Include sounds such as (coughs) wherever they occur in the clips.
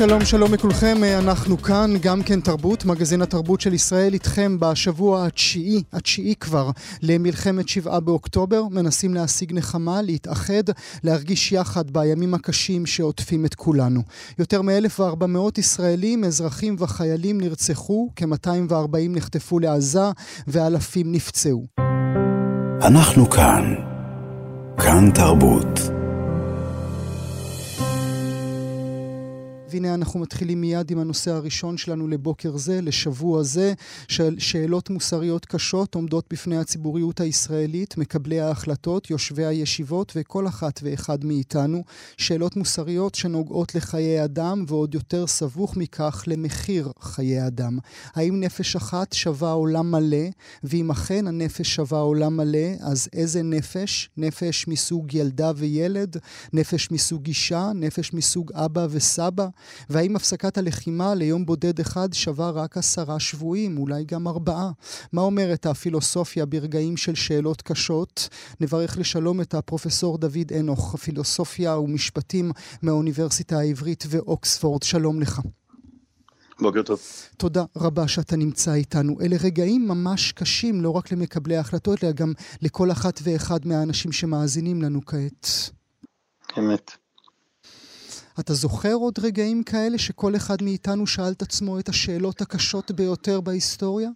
שלום שלום לכולכם, אנחנו כאן, גם כן תרבות, מגזין התרבות של ישראל איתכם בשבוע התשיעי, התשיעי כבר, למלחמת שבעה באוקטובר, מנסים להשיג נחמה, להתאחד, להרגיש יחד בימים הקשים שעוטפים את כולנו. יותר מ-1,400 ישראלים, אזרחים וחיילים נרצחו, כ-240 נחטפו לעזה ואלפים נפצעו. אנחנו כאן, כאן תרבות. והנה אנחנו מתחילים מיד עם הנושא הראשון שלנו לבוקר זה, לשבוע זה, של שאלות מוסריות קשות עומדות בפני הציבוריות הישראלית, מקבלי ההחלטות, יושבי הישיבות וכל אחת ואחד מאיתנו. שאלות מוסריות שנוגעות לחיי אדם, ועוד יותר סבוך מכך, למחיר חיי אדם. האם נפש אחת שווה עולם מלא? ואם אכן הנפש שווה עולם מלא, אז איזה נפש? נפש מסוג ילדה וילד? נפש מסוג אישה? נפש מסוג אבא וסבא? והאם הפסקת הלחימה ליום בודד אחד שווה רק עשרה שבויים, אולי גם ארבעה? מה אומרת הפילוסופיה ברגעים של שאלות קשות? נברך לשלום את הפרופסור דוד אנוך, פילוסופיה ומשפטים מהאוניברסיטה העברית ואוקספורד. שלום לך. בוקר טוב. תודה רבה שאתה נמצא איתנו. אלה רגעים ממש קשים, לא רק למקבלי ההחלטות, אלא גם לכל אחת ואחד מהאנשים שמאזינים לנו כעת. אמת. אתה זוכר עוד רגעים כאלה שכל אחד מאיתנו שאל את עצמו את השאלות הקשות ביותר בהיסטוריה?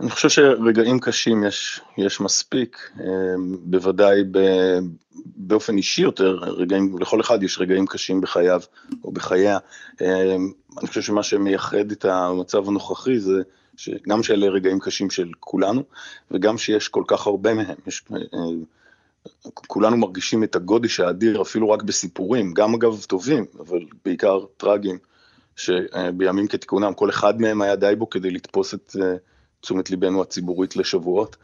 אני חושב שרגעים קשים יש, יש מספיק, אמ, בוודאי ב, באופן אישי יותר, רגעים, לכל אחד יש רגעים קשים בחייו או בחייה. אמ, אני חושב שמה שמייחד את המצב הנוכחי זה שגם שאלה רגעים קשים של כולנו, וגם שיש כל כך הרבה מהם. יש, אמ, כולנו מרגישים את הגודש האדיר אפילו רק בסיפורים, גם אגב טובים, אבל בעיקר טרגיים, שבימים כתיקונם כל אחד מהם היה די בו כדי לתפוס את אה, תשומת ליבנו הציבורית לשבועות.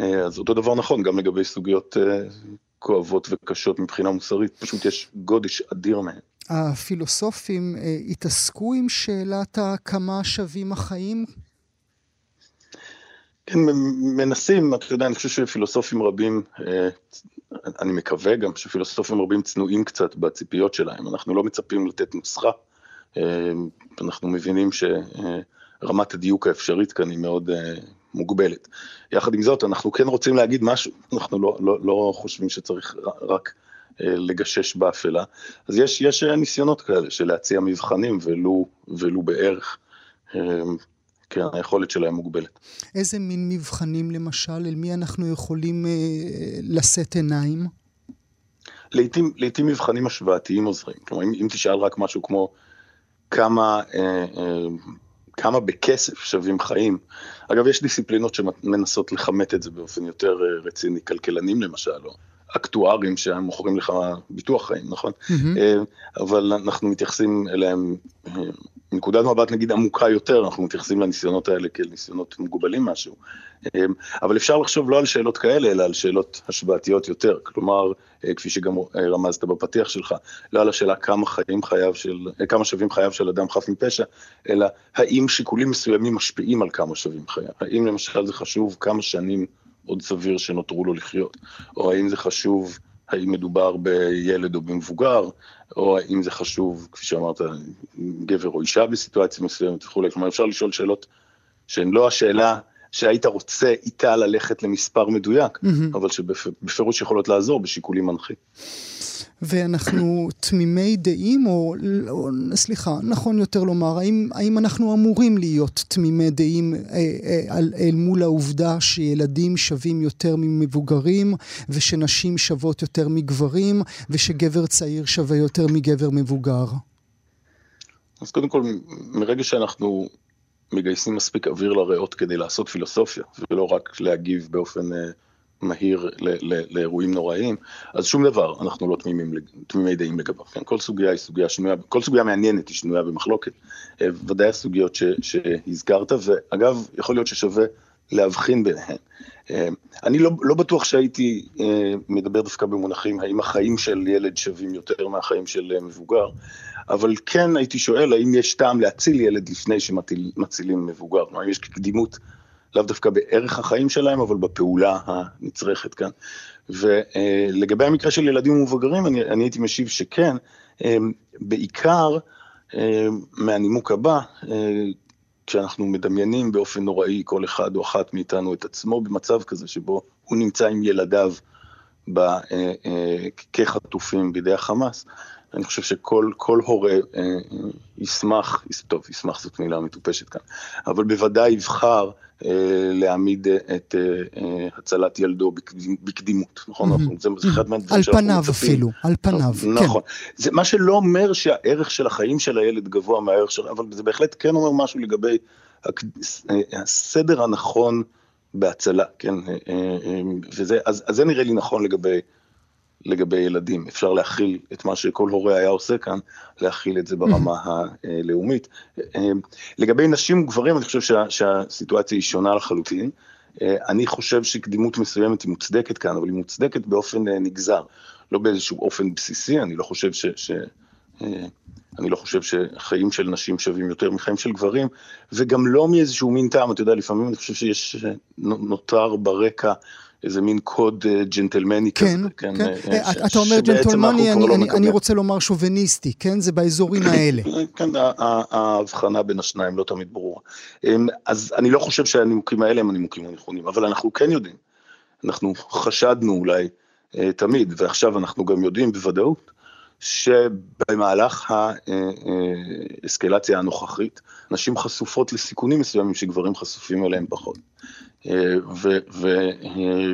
אה, אז אותו דבר נכון גם לגבי סוגיות אה, כואבות וקשות מבחינה מוסרית, פשוט יש גודש אדיר מהם. הפילוסופים התעסקו עם שאלת הכמה שווים החיים כן, מנסים, אתה יודע, אני חושב שפילוסופים רבים, אה, אני מקווה גם שפילוסופים רבים צנועים קצת בציפיות שלהם, אנחנו לא מצפים לתת נוסחה, אה, אנחנו מבינים שרמת הדיוק האפשרית כאן היא מאוד אה, מוגבלת. יחד עם זאת, אנחנו כן רוצים להגיד משהו, אנחנו לא, לא, לא חושבים שצריך רק לגשש באפלה, אז יש, יש ניסיונות כאלה של להציע מבחנים ולו, ולו בערך. כן, היכולת שלהם מוגבלת. איזה מין מבחנים למשל, אל מי אנחנו יכולים אה, לשאת עיניים? לעתים, לעתים מבחנים השוואתיים עוזרים. כלומר, אם, אם תשאל רק משהו כמו כמה, אה, אה, כמה בכסף שווים חיים, אגב, יש דיסציפלינות שמנסות לכמת את זה באופן יותר אה, רציני, כלכלנים למשל, או אקטוארים שמוכרים לך ביטוח חיים, נכון? Mm-hmm. אבל אנחנו מתייחסים אליהם אה, מנקודת מבט נגיד עמוקה יותר, אנחנו מתייחסים לניסיונות האלה כאל ניסיונות מוגבלים משהו. אה, אבל אפשר לחשוב לא על שאלות כאלה, אלא על שאלות השוואתיות יותר. כלומר, כפי שגם רמזת בפתיח שלך, לא על השאלה כמה חיים חייו של, כמה שווים חייו של אדם חף מפשע, אלא האם שיקולים מסוימים משפיעים על כמה שווים חייו. האם למשל זה חשוב כמה שנים עוד סביר שנותרו לו לחיות, או האם זה חשוב, האם מדובר בילד או במבוגר, או האם זה חשוב, כפי שאמרת, גבר או אישה בסיטואציה מסוימת וכולי, כלומר אפשר לשאול שאלות שהן לא השאלה שהיית רוצה איתה ללכת למספר מדויק, mm-hmm. אבל שבפירוש יכולות לעזור בשיקולים מנחים. ואנחנו תמימי דעים, או, או סליחה, נכון יותר לומר, האם, האם אנחנו אמורים להיות תמימי דעים אה, אה, אל מול העובדה שילדים שווים יותר ממבוגרים, ושנשים שוות יותר מגברים, ושגבר צעיר שווה יותר מגבר מבוגר? אז קודם כל, מרגע שאנחנו מגייסים מספיק אוויר לריאות כדי לעשות פילוסופיה, ולא רק להגיב באופן... אה, מהיר לאירועים נוראיים, אז שום דבר אנחנו לא תמימים, תמימי דעים לגביו, כן? כל סוגיה היא סוגיה שנויה, כל סוגיה מעניינת היא שנויה במחלוקת, אה, ודאי הסוגיות ש, שהזכרת, ואגב, יכול להיות ששווה להבחין ביניהן. אני לא, לא בטוח שהייתי מדבר דווקא במונחים האם החיים של ילד שווים יותר מהחיים של מבוגר, אבל כן הייתי שואל האם יש טעם להציל ילד לפני שמצילים מבוגר, כלומר יש קדימות לאו דווקא בערך החיים שלהם, אבל בפעולה הנצרכת כאן. ולגבי המקרה של ילדים ומבוגרים, אני, אני הייתי משיב שכן, בעיקר מהנימוק הבא, כשאנחנו מדמיינים באופן נוראי כל אחד או אחת מאיתנו את עצמו במצב כזה שבו הוא נמצא עם ילדיו כחטופים בידי החמאס, אני חושב שכל הורה אה, ישמח, טוב, ישמח זאת מילה מטופשת כאן, אבל בוודאי יבחר אה, להעמיד את אה, הצלת ילדו בקדימות, נכון? זה אחד מהדברים שאנחנו מצפים. על פניו אפילו, על פניו, כן. נכון. זה מה שלא אומר שהערך של החיים של הילד גבוה מהערך של... אבל זה בהחלט כן אומר משהו לגבי הסדר הנכון בהצלה, כן? וזה, אז זה נראה לי נכון לגבי... לגבי ילדים. אפשר להכיל את מה שכל הורה היה עושה כאן, להכיל את זה ברמה הלאומית. לגבי נשים וגברים, אני חושב שה, שהסיטואציה היא שונה לחלוטין. אני חושב שקדימות מסוימת היא מוצדקת כאן, אבל היא מוצדקת באופן נגזר, לא באיזשהו אופן בסיסי, אני לא חושב ש... ש אני לא חושב שחיים של נשים שווים יותר מחיים של גברים, וגם לא מאיזשהו מין טעם, אתה יודע, לפעמים אני חושב שיש, נותר ברקע איזה מין קוד אה, ג'נטלמני כן, כזה. כן, כן. אה, אה, אתה אומר ג'נטלמני, אני, לא אני, אני רוצה לומר שוביניסטי, כן? זה באזורים (coughs) האלה. כן, ההבחנה בין השניים לא תמיד ברורה. אמ, אז אני לא חושב שהנימוקים האלה הם הנימוקים הנכונים, אבל אנחנו כן יודעים, אנחנו חשדנו אולי תמיד, ועכשיו אנחנו גם יודעים בוודאות, שבמהלך האסקלציה הנוכחית, נשים חשופות לסיכונים מסוימים שגברים חשופים אליהם פחות. ו, ו,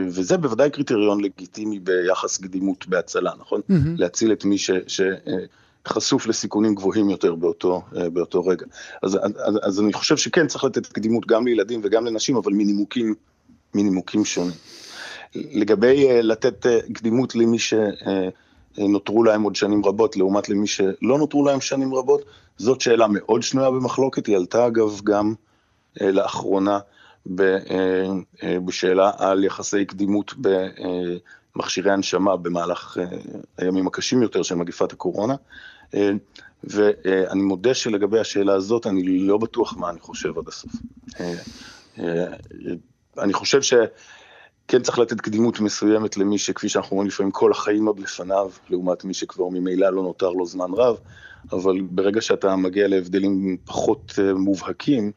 וזה בוודאי קריטריון לגיטימי ביחס קדימות בהצלה, נכון? Mm-hmm. להציל את מי ש... ש חשוף לסיכונים גבוהים יותר באותו, באותו רגע. אז, אז, אז אני חושב שכן צריך לתת קדימות גם לילדים וגם לנשים, אבל מנימוקים, מנימוקים שונים. לגבי לתת קדימות למי שנותרו להם עוד שנים רבות, לעומת למי שלא נותרו להם שנים רבות, זאת שאלה מאוד שנויה במחלוקת, היא עלתה אגב גם לאחרונה אה, בשאלה על יחסי קדימות במכשירי הנשמה במהלך אה, הימים הקשים יותר של מגיפת הקורונה. אה, ואני מודה שלגבי השאלה הזאת, אני לא בטוח מה אני חושב עד הסוף. אני חושב שכן צריך לתת קדימות מסוימת למי שכפי שאנחנו אומרים לפעמים כל החיים עוד לפניו, לעומת מי שכבר ממילא לא נותר לו זמן רב, אבל ברגע שאתה מגיע להבדלים פחות מובהקים,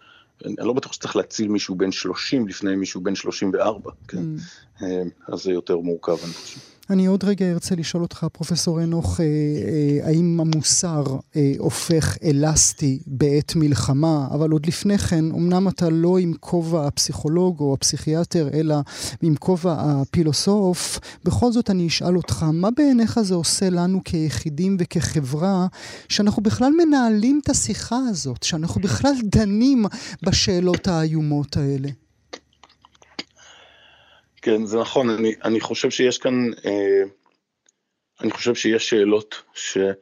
אני לא בטוח שצריך להציל מישהו בן 30 לפני מישהו בן 34, כן? Mm. אה, אז זה יותר מורכב, אני חושב. אני עוד רגע ארצה לשאול אותך, פרופסור אנוך, אה, אה, האם המוסר אה, הופך אלסטי בעת מלחמה, אבל עוד לפני כן, אמנם אתה לא עם כובע הפסיכולוג או הפסיכיאטר, אלא עם כובע הפילוסוף, בכל זאת אני אשאל אותך, מה בעיניך זה עושה לנו כיחידים וכחברה, שאנחנו בכלל מנהלים את השיחה הזאת, שאנחנו בכלל דנים בשאלות האיומות האלה? כן, זה נכון, אני, אני חושב שיש כאן, אה, אני חושב שיש שאלות שב,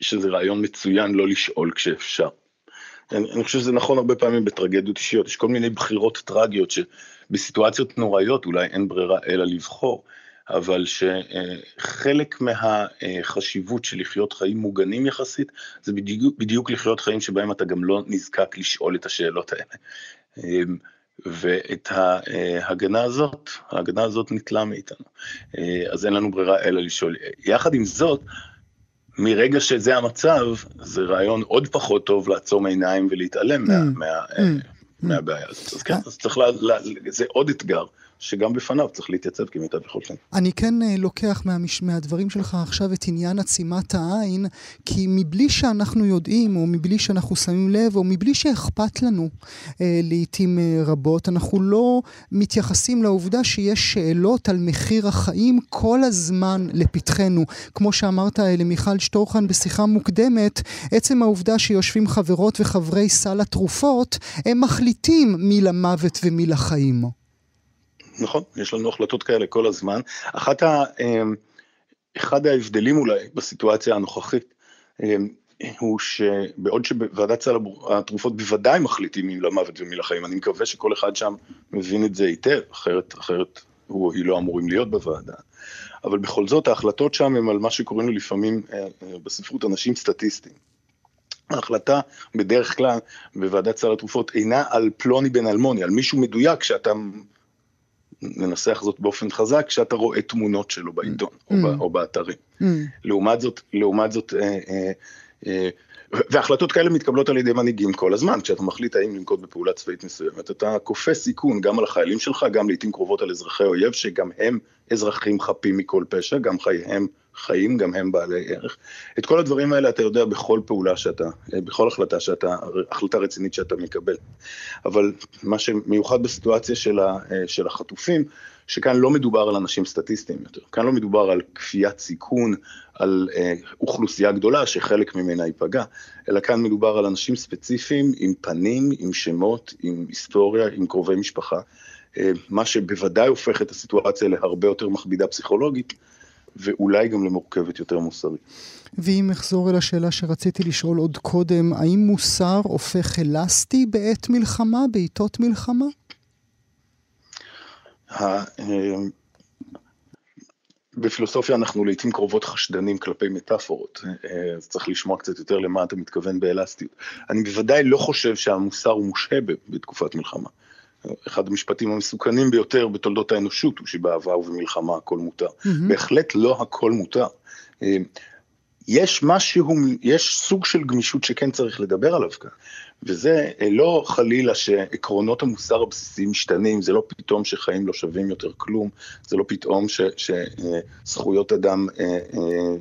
שזה רעיון מצוין לא לשאול כשאפשר. אני, אני חושב שזה נכון הרבה פעמים בטרגדיות אישיות, יש כל מיני בחירות טרגיות שבסיטואציות נוראיות אולי אין ברירה אלא לבחור, אבל שחלק מהחשיבות של לחיות חיים מוגנים יחסית, זה בדיוק, בדיוק לחיות חיים שבהם אתה גם לא נזקק לשאול את השאלות האלה. אה, ואת ההגנה הזאת, ההגנה הזאת ניטלה מאיתנו. אז אין לנו ברירה אלא לשאול. יחד עם זאת, מרגע שזה המצב, זה רעיון עוד פחות טוב לעצום עיניים ולהתעלם mm. מה, מה, mm. מהבעיה הזאת. אז כן, אה. אז צריך, לה, לה, זה עוד אתגר. שגם בפניו צריך להתייצב כמיטב יכולתנו. אני כן אה, לוקח מהמש... מהדברים שלך עכשיו את עניין עצימת העין, כי מבלי שאנחנו יודעים, או מבלי שאנחנו שמים לב, או מבלי שאכפת לנו אה, לעיתים אה, רבות, אנחנו לא מתייחסים לעובדה שיש שאלות על מחיר החיים כל הזמן לפתחנו. כמו שאמרת למיכל שטורחן בשיחה מוקדמת, עצם העובדה שיושבים חברות וחברי סל התרופות, הם מחליטים מי למוות ומי לחיים. נכון, יש לנו החלטות כאלה כל הזמן. אחת ה... אמ, אחד ההבדלים אולי בסיטואציה הנוכחית, אמ, הוא שבעוד שבוועדת סל התרופות בוודאי מחליטים מי למוות ומי לחיים, אני מקווה שכל אחד שם מבין את זה היטב, אחרת, אחרת הוא או היא לא אמורים להיות בוועדה. אבל בכל זאת ההחלטות שם הם על מה שקוראים לו לפעמים אה, אה, בספרות אנשים סטטיסטיים. ההחלטה בדרך כלל בוועדת סל התרופות אינה על פלוני בן אלמוני, על מישהו מדויק שאתה ננסח זאת באופן חזק, כשאתה רואה תמונות שלו בעיתון mm. או, או באתרים. Mm. לעומת זאת, לעומת זאת אה, אה, אה, והחלטות כאלה מתקבלות על ידי מנהיגים כל הזמן, כשאתה מחליט האם לנקוט בפעולה צבאית מסוימת, אתה כופה סיכון גם על החיילים שלך, גם לעיתים קרובות על אזרחי אויב, שגם הם אזרחים חפים מכל פשע, גם חייהם חיים, גם הם בעלי ערך. את כל הדברים האלה אתה יודע בכל פעולה שאתה, בכל החלטה שאתה, החלטה רצינית שאתה מקבל. אבל מה שמיוחד בסיטואציה של, החטופים, שכאן לא מדובר על אנשים סטטיסטיים יותר, כאן לא מדובר על כפיית סיכון, על אה, אוכלוסייה גדולה שחלק ממנה ייפגע, אלא כאן מדובר על אנשים ספציפיים עם פנים, עם שמות, עם היסטוריה, עם קרובי משפחה, אה, מה שבוודאי הופך את הסיטואציה להרבה יותר מכבידה פסיכולוגית, ואולי גם למורכבת יותר מוסרית. ואם אחזור אל השאלה שרציתי לשאול עוד קודם, האם מוסר הופך אלסטי בעת מלחמה, בעיתות מלחמה? אה, בפילוסופיה אנחנו לעיתים קרובות חשדנים כלפי מטאפורות, אה, אז צריך לשמוע קצת יותר למה אתה מתכוון באלסטיות. אני בוודאי לא חושב שהמוסר הוא מושהה בתקופת מלחמה. אחד המשפטים המסוכנים ביותר בתולדות האנושות הוא שבאהבה ובמלחמה הכל מותר. Mm-hmm. בהחלט לא הכל מותר. אה, יש משהו, יש סוג של גמישות שכן צריך לדבר עליו כאן. וזה אה, לא חלילה שעקרונות המוסר הבסיסיים משתנים, זה לא פתאום שחיים לא שווים יותר כלום, זה לא פתאום שזכויות אדם אה, אה,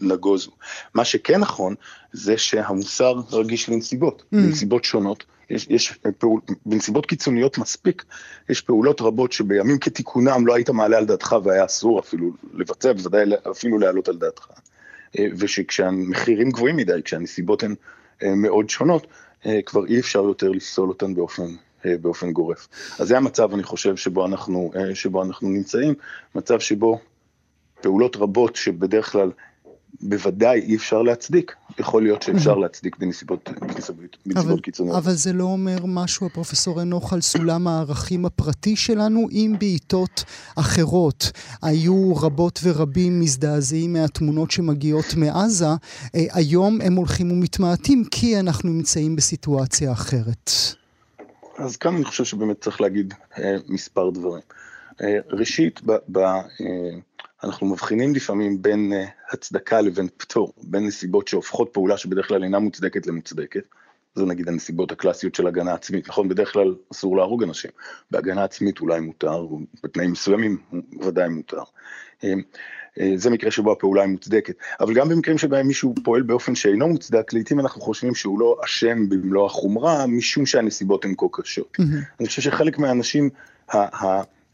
נגוזו. מה שכן נכון, זה שהמוסר רגיש לנסיבות, mm. לנסיבות שונות. יש, יש פעול, בנסיבות קיצוניות מספיק, יש פעולות רבות שבימים כתיקונם לא היית מעלה על דעתך והיה אסור אפילו לבצע, בוודאי אפילו להעלות על דעתך. ושכשהמחירים גבוהים מדי, כשהנסיבות הן אה, מאוד שונות, אה, כבר אי אפשר יותר לפסול אותן באופן, אה, באופן גורף. אז זה המצב, אני חושב, שבו אנחנו, שבו אנחנו נמצאים, מצב שבו פעולות רבות שבדרך כלל בוודאי אי אפשר להצדיק, יכול להיות שאפשר להצדיק בנסיבות, בנסיבות, בנסיבות קיצוניות. אבל זה לא אומר משהו, הפרופסור אנוך, על סולם הערכים הפרטי שלנו, אם בעיתות אחרות היו רבות ורבים מזדעזעים מהתמונות שמגיעות מעזה, אה, היום הם הולכים ומתמעטים כי אנחנו נמצאים בסיטואציה אחרת. אז כאן אני חושב שבאמת צריך להגיד אה, מספר דברים. אה, ראשית, ב, ב, אה, אנחנו מבחינים לפעמים בין אה, הצדקה לבין פטור, בין נסיבות שהופכות פעולה שבדרך כלל אינה מוצדקת למוצדקת. זה נגיד הנסיבות הקלאסיות של הגנה עצמית, נכון? בדרך כלל אסור להרוג אנשים, בהגנה עצמית אולי מותר, בתנאים מסוימים ודאי מותר. זה מקרה שבו הפעולה היא מוצדקת, אבל גם במקרים שבהם מישהו פועל באופן שאינו מוצדק, לעיתים אנחנו חושבים שהוא לא אשם במלוא החומרה, משום שהנסיבות הן כה קשות. Mm-hmm. אני חושב שחלק מהאנשים,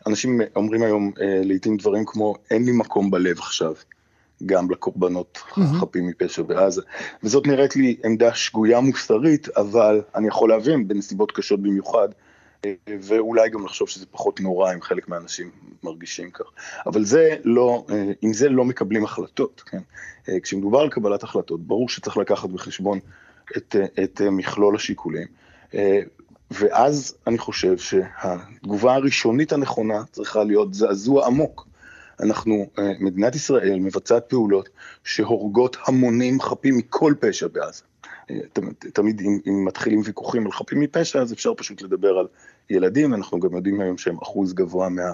אנשים אומרים היום אה, לעיתים דברים כמו אין לי מקום בלב עכשיו, גם לקורבנות mm-hmm. חפים מפשע בעזה, וזאת נראית לי עמדה שגויה מוסרית, אבל אני יכול להבין בנסיבות קשות במיוחד, אה, ואולי גם לחשוב שזה פחות נורא אם חלק מהאנשים מרגישים כך. אבל זה לא, אה, עם זה לא מקבלים החלטות, כן? אה, כשמדובר על קבלת החלטות, ברור שצריך לקחת בחשבון את, אה, את מכלול השיקולים. ואז אני חושב שהתגובה הראשונית הנכונה צריכה להיות זעזוע עמוק. אנחנו, אה, מדינת ישראל מבצעת פעולות שהורגות המונים חפים מכל פשע בעזה. אה, תמיד אם, אם מתחילים ויכוחים על חפים מפשע, אז אפשר פשוט לדבר על ילדים, אנחנו גם יודעים היום שהם אחוז גבוה מה,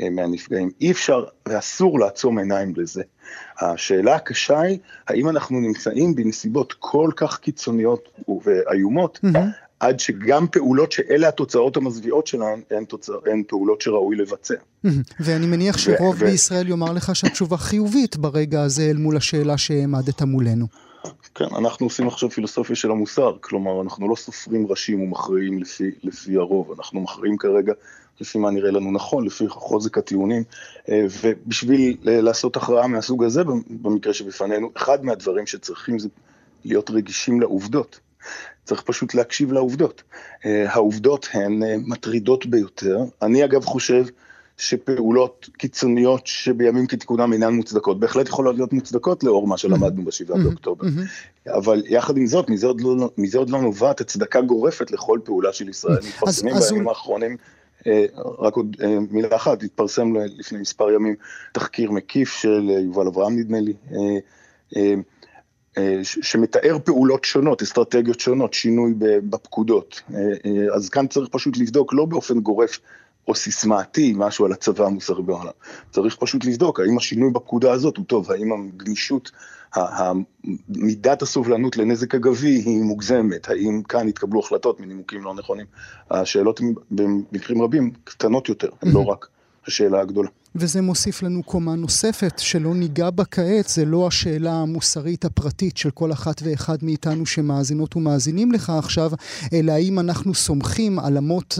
אה, מהנפגעים. אי אפשר ואסור לעצום עיניים לזה. השאלה הקשה היא, האם אנחנו נמצאים בנסיבות כל כך קיצוניות ואיומות, mm-hmm. עד שגם פעולות שאלה התוצאות המזוויעות שלהן, הן, תוצא, הן פעולות שראוי לבצע. ואני מניח שרוב ו- בישראל יאמר לך שהתשובה חיובית ברגע הזה אל מול השאלה שהעמדת מולנו. כן, אנחנו עושים עכשיו פילוסופיה של המוסר, כלומר, אנחנו לא סופרים ראשים ומכריעים לפי, לפי הרוב, אנחנו מכריעים כרגע לפי מה נראה לנו נכון, לפי חוזק הטיעונים, אה, ובשביל אה, לעשות הכרעה מהסוג הזה, במקרה שבפנינו, אחד מהדברים שצריכים זה להיות רגישים לעובדות. צריך פשוט להקשיב לעובדות. אה, העובדות הן מטרידות ביותר. אני אגב חושב שפעולות קיצוניות שבימים כתיקונם אינן מוצדקות, בהחלט יכולות להיות מוצדקות לאור מה שלמדנו בשבעה באוקטובר. אבל יחד עם זאת, מזה עוד לא, מזה עוד לא נובעת הצדקה גורפת לכל פעולה של ישראל. מתפרסמים בימים האחרונים, אה, רק עוד אה, מילה אחת, התפרסם לפני מספר ימים תחקיר מקיף של יובל אברהם נדמה לי, שמתאר פעולות שונות, אסטרטגיות שונות, שינוי בפקודות. אז כאן צריך פשוט לבדוק לא באופן גורף או סיסמאתי משהו על הצבא המוסרי בעולם. צריך פשוט לבדוק האם השינוי בפקודה הזאת הוא טוב, האם הגמישות, מידת הסובלנות לנזק אגבי היא מוגזמת, האם כאן התקבלו החלטות מנימוקים לא נכונים. השאלות במקרים רבים קטנות יותר, הן לא רק השאלה הגדולה. וזה מוסיף לנו קומה נוספת שלא ניגע בה כעת, זה לא השאלה המוסרית הפרטית של כל אחת ואחד מאיתנו שמאזינות ומאזינים לך עכשיו, אלא האם אנחנו סומכים על אמות,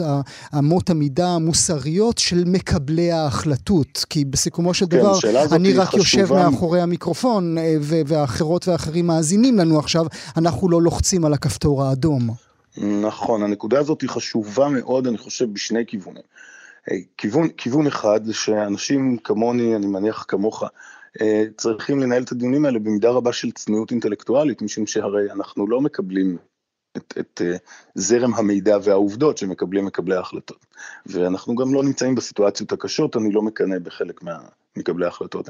אמות המידה המוסריות של מקבלי ההחלטות. כי בסיכומו של כן, דבר, אני רק חשובה. יושב מאחורי המיקרופון, אה, והאחרות והאחרים מאזינים לנו עכשיו, אנחנו לא לוחצים על הכפתור האדום. נכון, הנקודה הזאת היא חשובה מאוד, אני חושב, בשני כיוונים. כיוון, כיוון אחד זה שאנשים כמוני, אני מניח כמוך, אה, צריכים לנהל את הדיונים האלה במידה רבה של צניעות אינטלקטואלית, משום שהרי אנחנו לא מקבלים את, את אה, זרם המידע והעובדות שמקבלים מקבלי ההחלטות. ואנחנו גם לא נמצאים בסיטואציות הקשות, אני לא מקנא בחלק ממקבלי ההחלטות.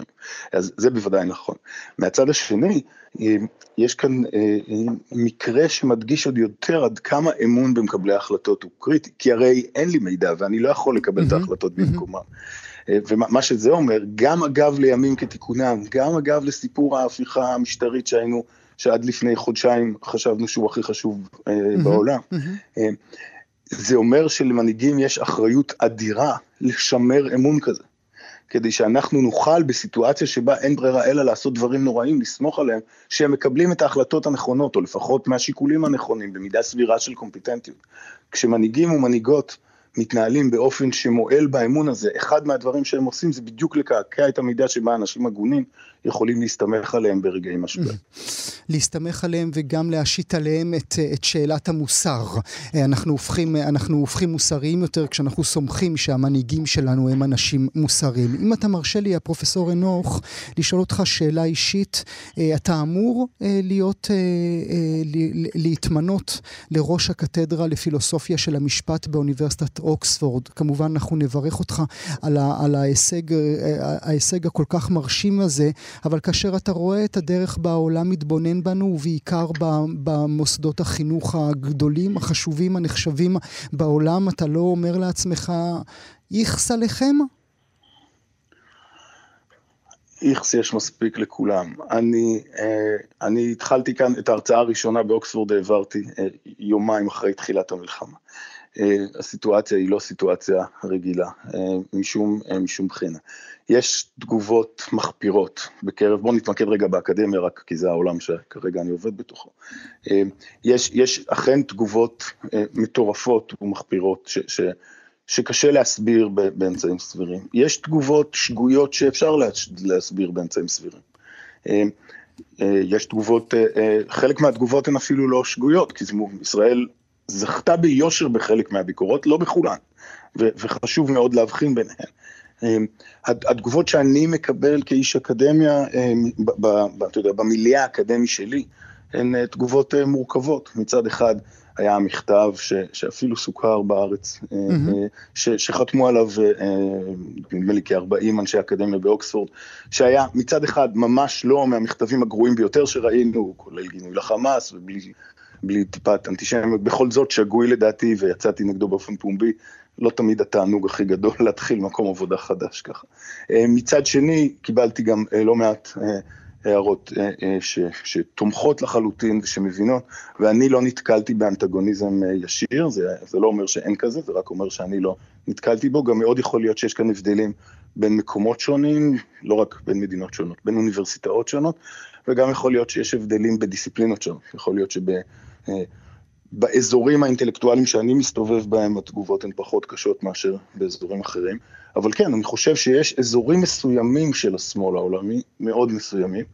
אז זה בוודאי נכון. מהצד השני, אה, יש כאן אה, מקרה שמדגיש עוד יותר עד כמה אמון במקבלי ההחלטות הוא קריטי, כי הרי אין לי מידע ואני לא יכול לקבל את ההחלטות במקומם. ומה שזה אומר, גם אגב לימים כתיקונם, גם אגב לסיפור ההפיכה המשטרית שהיינו שעד לפני חודשיים חשבנו שהוא הכי חשוב mm-hmm, בעולם. Mm-hmm. זה אומר שלמנהיגים יש אחריות אדירה לשמר אמון כזה. כדי שאנחנו נוכל בסיטואציה שבה אין ברירה אלא לעשות דברים נוראים, לסמוך עליהם, שהם מקבלים את ההחלטות הנכונות, או לפחות מהשיקולים הנכונים, במידה סבירה של קומפיטנטיות. כשמנהיגים ומנהיגות מתנהלים באופן שמועל באמון הזה, אחד מהדברים שהם עושים זה בדיוק לקעקע את המידה שבה אנשים הגונים יכולים להסתמך עליהם ברגעי משבר. להסתמך עליהם וגם להשית עליהם את, את שאלת המוסר. אנחנו הופכים, אנחנו הופכים מוסריים יותר כשאנחנו סומכים שהמנהיגים שלנו הם אנשים מוסריים. אם אתה מרשה לי, הפרופסור אנוך, לשאול אותך שאלה אישית, אה, אתה אמור אה, להיות, אה, להתמנות לראש הקתדרה לפילוסופיה של המשפט באוניברסיטת אוקספורד. כמובן, אנחנו נברך אותך על, ה, על ההישג, ההישג הכל כך מרשים הזה. אבל כאשר אתה רואה את הדרך בה העולם מתבונן בנו, ובעיקר במוסדות החינוך הגדולים, החשובים, הנחשבים בעולם, אתה לא אומר לעצמך, איכס עליכם? איכס יש מספיק לכולם. אני, אה, אני התחלתי כאן את ההרצאה הראשונה באוקספורד, העברתי אה, יומיים אחרי תחילת המלחמה. אה, הסיטואציה היא לא סיטואציה רגילה, משום, משום בחינה. יש תגובות מחפירות בקרב, בואו נתמקד רגע באקדמיה רק כי זה העולם שכרגע אני עובד בתוכו. אה, יש, יש אכן תגובות אה, מטורפות ומחפירות ש, ש, שקשה להסביר באמצעים סבירים. יש תגובות שגויות שאפשר להסביר באמצעים סבירים. אה, יש תגובות, חלק מהתגובות הן אפילו לא שגויות, כי ישראל זכתה ביושר בחלק מהביקורות, לא בכולן, וחשוב מאוד להבחין ביניהן. אמ, התגובות שאני מקבל כאיש אקדמיה, אמ, אתה יודע, במיליה האקדמי שלי, הן אה, תגובות אה, מורכבות. מצד אחד, היה מכתב ש, שאפילו סוכר בארץ, mm-hmm. ש, שחתמו עליו נדמה לי כ-40 אנשי אקדמיה באוקספורד, שהיה מצד אחד ממש לא מהמכתבים הגרועים ביותר שראינו, כולל גינוי לחמאס ובלי בלי טיפת אנטישמיות, בכל זאת שגוי לדעתי ויצאתי נגדו באופן פומבי, לא תמיד התענוג הכי גדול (laughs) להתחיל מקום עבודה חדש ככה. אה, מצד שני, קיבלתי גם אה, לא מעט אה, הערות ש, שתומכות לחלוטין ושמבינות, ואני לא נתקלתי באנטגוניזם ישיר, זה, זה לא אומר שאין כזה, זה רק אומר שאני לא נתקלתי בו, גם מאוד יכול להיות שיש כאן הבדלים בין מקומות שונים, לא רק בין מדינות שונות, בין אוניברסיטאות שונות, וגם יכול להיות שיש הבדלים בדיסציפלינות שונות, יכול להיות שב... באזורים האינטלקטואליים שאני מסתובב בהם התגובות הן פחות קשות מאשר באזורים אחרים, אבל כן, אני חושב שיש אזורים מסוימים של השמאל העולמי, מאוד מסוימים,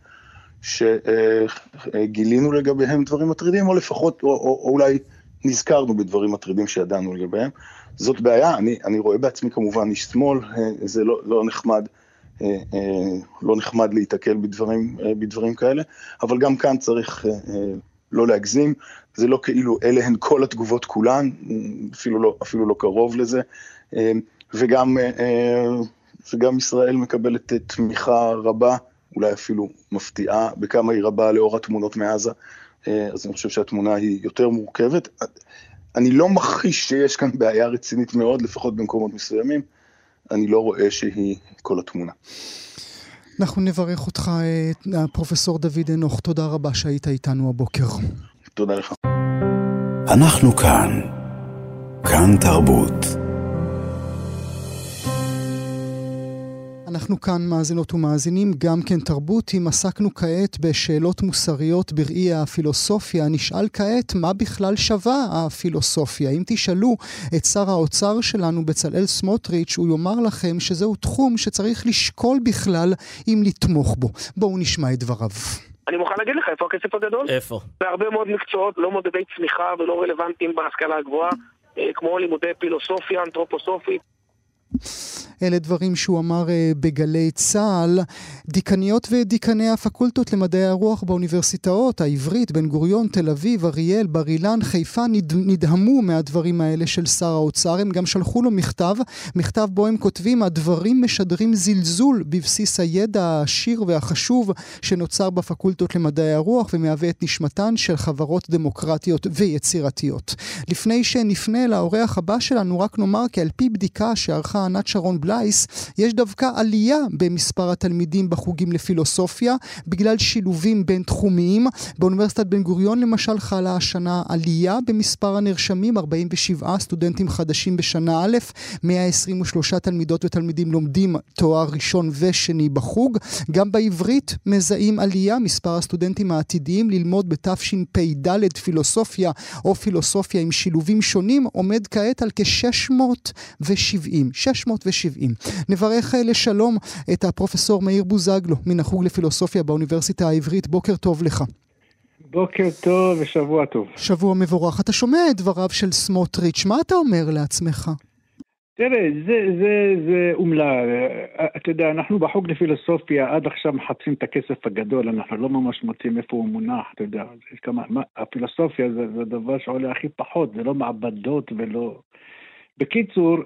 שגילינו לגביהם דברים מטרידים, או לפחות, או, או, או אולי נזכרנו בדברים מטרידים שידענו לגביהם. זאת בעיה, אני, אני רואה בעצמי כמובן איש שמאל, זה לא, לא נחמד. לא נחמד להיתקל בדברים, בדברים כאלה, אבל גם כאן צריך לא להגזים, זה לא כאילו אלה הן כל התגובות כולן, אפילו לא, אפילו לא קרוב לזה, וגם, וגם ישראל מקבלת תמיכה רבה, אולי אפילו מפתיעה בכמה היא רבה לאור התמונות מעזה, אז אני חושב שהתמונה היא יותר מורכבת. אני לא מכחיש שיש כאן בעיה רצינית מאוד, לפחות במקומות מסוימים, אני לא רואה שהיא כל התמונה. אנחנו נברך אותך, אה, פרופסור דוד אנוך, תודה רבה שהיית איתנו הבוקר. תודה לך. אנחנו כאן. כאן תרבות. אנחנו כאן מאזינות ומאזינים, גם כן תרבות. אם עסקנו כעת בשאלות מוסריות בראי הפילוסופיה, נשאל כעת מה בכלל שווה הפילוסופיה. אם תשאלו את שר האוצר שלנו, בצלאל סמוטריץ', הוא יאמר לכם שזהו תחום שצריך לשקול בכלל אם לתמוך בו. בואו נשמע את דבריו. אני מוכן להגיד לך איפה הכסף הגדול. איפה? בהרבה מאוד מקצועות לא מודדי צמיחה ולא רלוונטיים בהשכלה הגבוהה, אה, כמו לימודי פילוסופיה, אנתרופוסופית. אלה דברים שהוא אמר אה, בגלי צה"ל. דיקניות ודיקני הפקולטות למדעי הרוח באוניברסיטאות, העברית, בן גוריון, תל אביב, אריאל, בר אילן, חיפה, נד... נדהמו מהדברים האלה של שר האוצר. הם גם שלחו לו מכתב, מכתב בו הם כותבים, הדברים משדרים זלזול בבסיס הידע העשיר והחשוב שנוצר בפקולטות למדעי הרוח ומהווה את נשמתן של חברות דמוקרטיות ויצירתיות. לפני שנפנה לאורח הבא שלנו, רק נאמר כי על פי בדיקה שערכה ענת שרון בלייס, יש דווקא עלייה במספר התלמידים בחוגים לפילוסופיה, בגלל שילובים בין תחומיים. באוניברסיטת בן גוריון למשל חלה השנה עלייה במספר הנרשמים, 47 סטודנטים חדשים בשנה א', 123 תלמידות ותלמידים לומדים תואר ראשון ושני בחוג. גם בעברית מזהים עלייה, מספר הסטודנטים העתידיים ללמוד בתשפ"ד פילוסופיה או פילוסופיה עם שילובים שונים עומד כעת על כ-670. 670. נברך אה, לשלום את הפרופסור מאיר בוזגלו מן החוג לפילוסופיה באוניברסיטה העברית. בוקר טוב לך. בוקר טוב ושבוע טוב. שבוע מבורך. אתה שומע את דבריו של סמוטריץ', מה אתה אומר לעצמך? תראה, זה, זה, זה אומלל. אתה יודע, אנחנו בחוג לפילוסופיה עד עכשיו מחפשים את הכסף הגדול, אנחנו לא ממש מוצאים איפה הוא מונח, אתה יודע. כמה, מה, הפילוסופיה זה, זה דבר שעולה הכי פחות, זה לא מעבדות ולא... בקיצור,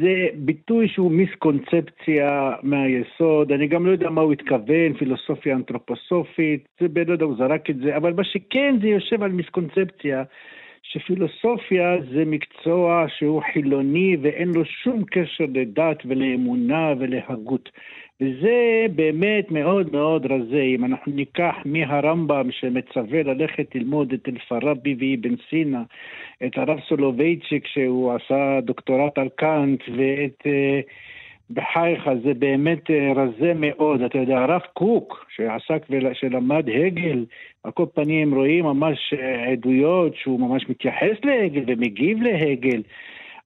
זה ביטוי שהוא מיסקונספציה מהיסוד, אני גם לא יודע מה הוא התכוון, פילוסופיה אנתרופוסופית, זה לא יודע, הוא זרק את זה, אבל מה שכן זה יושב על מיסקונספציה, שפילוסופיה זה מקצוע שהוא חילוני ואין לו שום קשר לדת ולאמונה ולהגות. וזה באמת מאוד מאוד רזה. אם אנחנו ניקח מהרמב"ם שמצווה ללכת ללמוד את אלפרבי ואבן סינה, את הרב סולובייצ'יק שהוא עשה דוקטורט על קאנט, ואת... uh, בחייך, זה באמת uh, רזה מאוד. אתה יודע, הרב קוק, שעסק ושלמד הגל, על כל פנים רואים ממש uh, עדויות שהוא ממש מתייחס להגל ומגיב להגל.